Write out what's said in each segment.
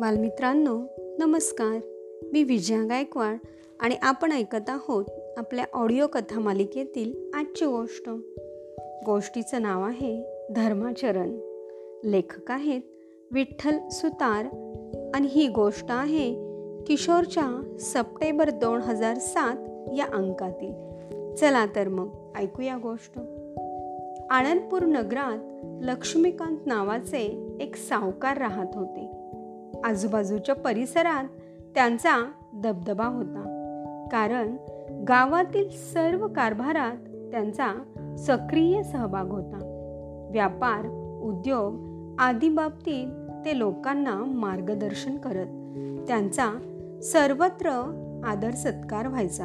बालमित्रांनो नमस्कार. मी विजया गायकवाड आणि आपण ऐकत आहोत आपल्या ऑडिओ कथा मालिकेतील आजची गोष्ट. गोष्टीचं नाव आहे धर्माचरण. लेखक आहेत विठ्ठल सुतार आणि ही गोष्ट आहे किशोरच्या सप्टेंबर दोन हजार सात या अंकातील. चला तर मग ऐकूया गोष्ट. आनंदपूर नगरात लक्ष्मीकांत नावाचे एक सावकार राहत होते. आजूबाजूच्या परिसरात त्यांचा दबदबा होता. कारण गावातील सर्व कारभारात त्यांचा सक्रिय सहभाग होता. व्यापार उद्योग आदी बाबतीत ते लोकांना मार्गदर्शन करत त्यांचा सर्वत्र आदर सत्कार व्हायचा.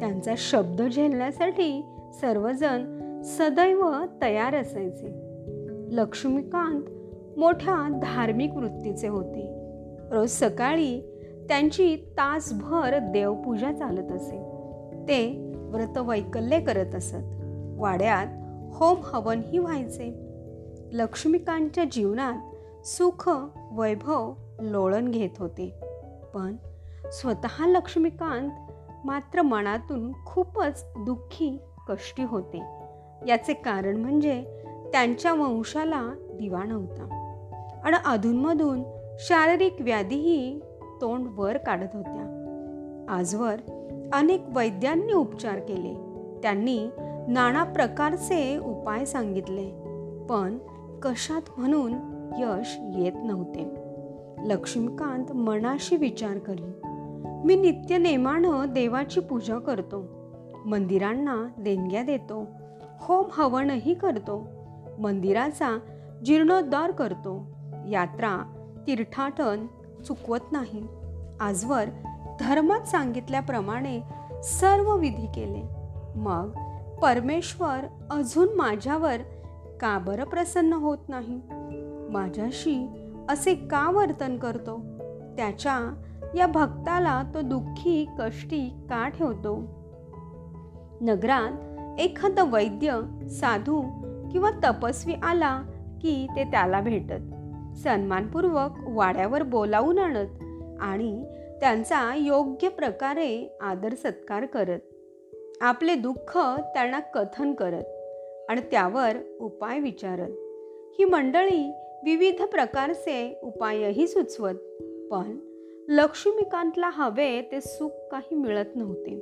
त्यांचा शब्द झेलण्यासाठी सर्वजण सदैव तयार असायचे. लक्ष्मीकांत मोठ्या धार्मिक वृत्तीचे होते. रोज सकाळी त्यांची तासभर देवपूजा चालत असे. ते व्रत वैकल्य करत असत. वाड्यात होम हवनही व्हायचे. लक्ष्मीकांतच्या जीवनात सुख वैभव लोळण घेत होते. पण स्वतः लक्ष्मीकांत मात्र मनातून खूपच दुःखी कष्टी होते. याचे कारण म्हणजे त्यांच्या वंशाला दिवा नव्हता. आणि अधूनमधून शारीरिक व्याधीही तोंड वर काढत होत्या. आजवर अनेक वैद्यांनी उपचार केले. त्यांनी नाना प्रकारचे उपाय सांगितले. पण कशात म्हणून यश येत नव्हते? लक्ष्मीकांत मनाशी विचार करी. मी नित्य नेमानं देवाची पूजा करतो. मंदिरांना देणग्या देतो. होम हवनही करतो. मंदिराचा जीर्णोद्धार करतो. यात्रा तीर्थाटन चुकवत नाही. आजवर धर्मात सांगितल्याप्रमाणे सर्व विधी केले. मग परमेश्वर अजून माझ्यावर का बरं प्रसन्न होत नाही? माझ्याशी असे का वर्तन करतो? त्याच्या या भक्ताला तो दुःखी कष्टी का ठेवतो? नगरात एखादा वैद्य साधू किंवा तपस्वी आला की ते त्याला भेटत. सन्मानपूर्वक वाड्यावर बोलावून आणत आणि त्यांचा योग्य प्रकारे आदर सत्कार करत. आपले दुःख त्यांना कथन करत आणि त्यावर उपाय विचारत. ही मंडळी विविध प्रकारचे उपायही सुचवत पण लक्ष्मीकांतला हवे ते सुख काही मिळत नव्हते.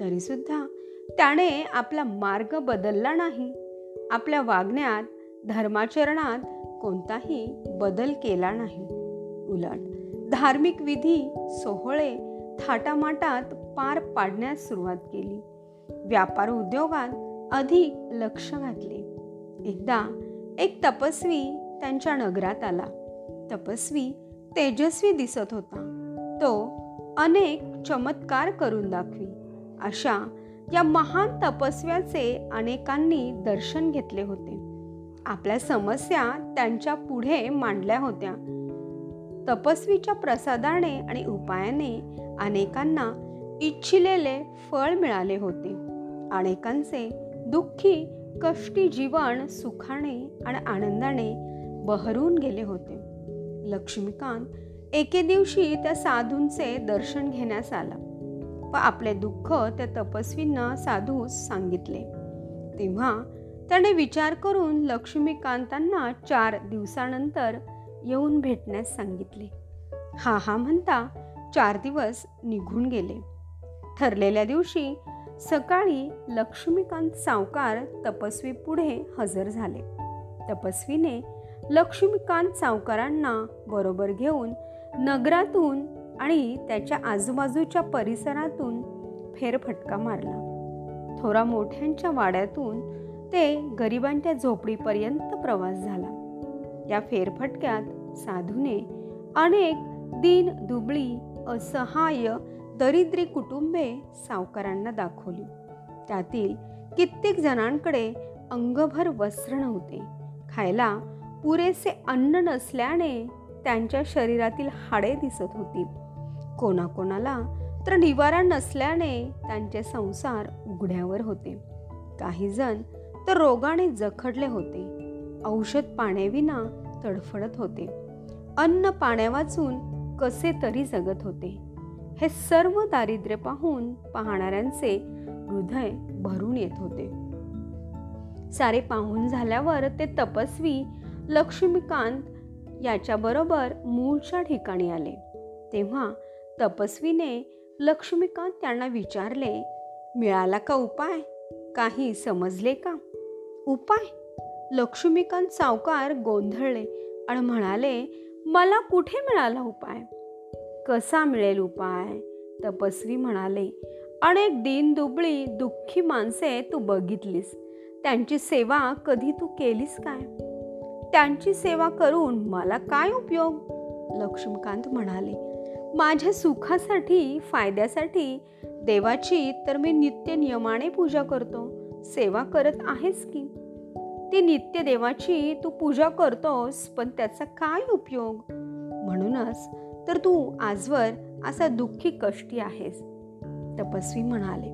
तरीसुद्धा त्याने आपला मार्ग बदलला नाही. आपल्या वागण्यात धर्माचरणात कोणताही बदल केला नाही. उलट धार्मिक विधी सोहळे थाटामाटात पार पाडण्यास सुरुवात केली. व्यापार उद्योगात अधिक लक्ष घातले. एकदा एक तपस्वी त्यांच्या नगरात आला. तपस्वी तेजस्वी दिसत होता. तो अनेक चमत्कार करून दाखवी. अशा या महान तपस्व्याचे अनेकांनी दर्शन घेतले होते. आपल्या समस्या त्यांच्या पुढे मांडल्या होत्या. तपस्वीच्या प्रसादाने आणि उपायाने अनेकांना इच्छिलेले फळ मिळाले होते. अनेकांचे दुःखी कष्टी जीवन सुखाने आणि आनंदाने बहरून गेले होते. लक्ष्मीकांत एके दिवशी त्या साधूंचे दर्शन घेण्यास आला व आपले दुःख त्या तपस्वींना साधूस सांगितले. तेव्हा त्याने विचार करून लक्ष्मीकांतांना चार दिवसानंतर येऊन भेटण्यास सांगितले. हा हा म्हणता चार दिवस निघून गेले. ठरलेल्या दिवशी सकाळी लक्ष्मीकांत सावकार तपस्वी पुढे हजर झाले. तपस्वीने लक्ष्मीकांत सावकारांना बरोबर घेऊन नगरातून आणि त्याच्या आजूबाजूच्या परिसरातून फेरफटका मारला. थोरा मोठ्यांच्या वाड्यातून ते गरिबांच्या झोपडीपर्यंत प्रवास झाला. या फेरफटक्यात साधूने अनेक दिन दुबळी असहाय्य दरिद्री कुटुंबे सावकारांना दाखवली. त्यातील कित्येक जणांकडे अंगभर वस्त्र नव्हते. खायला पुरेसे अन्न नसल्याने त्यांच्या शरीरातील हाडे दिसत होती. कोणाकोणाला तर निवारा नसल्याने त्यांचे संसार उघड्यावर होते. काही जण तर रोगाने जखडले होते. औषध पाण्याविना तडफडत होते. अन्न पाण्या वाचून कसे तरी जगत होते. हे सर्व दारिद्र्य पाहून पाहणाऱ्यांचे हृदय भरून येत होते. सारे पाहून झाल्यावर ते तपस्वी लक्ष्मीकांत याच्याबरोबर मूळच्या ठिकाणी आले. तेव्हा तपस्वीने लक्ष्मीकांत त्यांना विचारले मिळाला का उपाय? काही समजले का? उपाय? लक्ष्मीकांत सावकार गोंधळले आणि म्हणाले मला कुठे मिळाला उपाय? कसा मिळेल उपाय? तपस्वी म्हणाले अनेक दिन दुबळी दुःखी माणसे तू बघितलीस. त्यांची सेवा कधी तू केलीस काय? त्यांची सेवा करून मला काय उपयोग? लक्ष्मीकांत म्हणाले माझ्या सुखासाठी फायद्यासाठी देवाची तर मी नित्य नियमाने पूजा करतो. सेवा करत आहेस की? ती नित्य देवाची तू पूजा करतोस पण त्याचा काय उपयोग? म्हणूनच तर तू आजवर असा दुःखी कष्टी आहेस. तपस्वी म्हणाले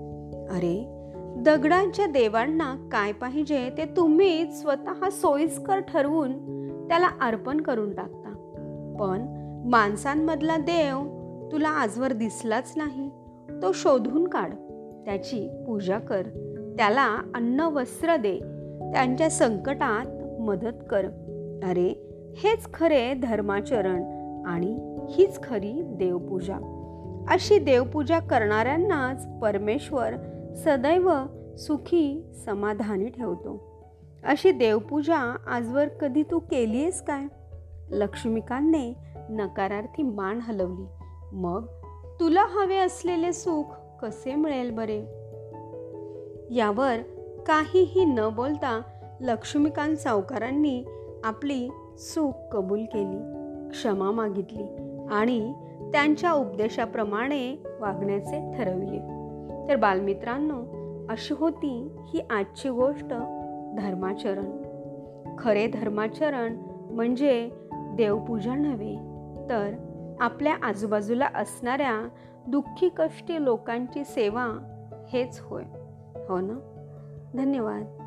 अरे दगडांच्या देवांना काय पाहिजे ते तुम्ही स्वतः सोयीस्कर ठरवून त्याला अर्पण करून टाकता. पण माणसांमधला देव तुला आजवर दिसलाच नाही. तो शोधून काढ. त्याची पूजा कर. त्याला अन्न वस्त्र दे. त्यांच्या संकटात मदत कर. अरे हेच खरे धर्माचरण आणि हीच खरी देवपूजा. अशी देवपूजा करणाऱ्यांनाच परमेश्वर सदैव सुखी समाधानी ठेवतो. अशी देवपूजा आजवर कधी तू केली आहेस काय? लक्ष्मीकांतने नकारार्थी मान हलवली. मग तुला हवे असलेले सुख कसे मिळेल बरे? यावर काहीही न बोलता लक्ष्मीकांत सावकारांनी आपली चूक कबूल केली क्षमा मागितली आणि त्यांच्या उपदेशाप्रमाणे वागण्याचे ठरविले. तर बालमित्रांनो अशी होती ही आजची गोष्ट धर्माचरण. खरे धर्माचरण म्हणजे देवपूजन नव्हे तर आपल्या आजूबाजूला असणाऱ्या दुःखी कष्टी लोकांची सेवा हेच होय. हो ना? धन्यवाद.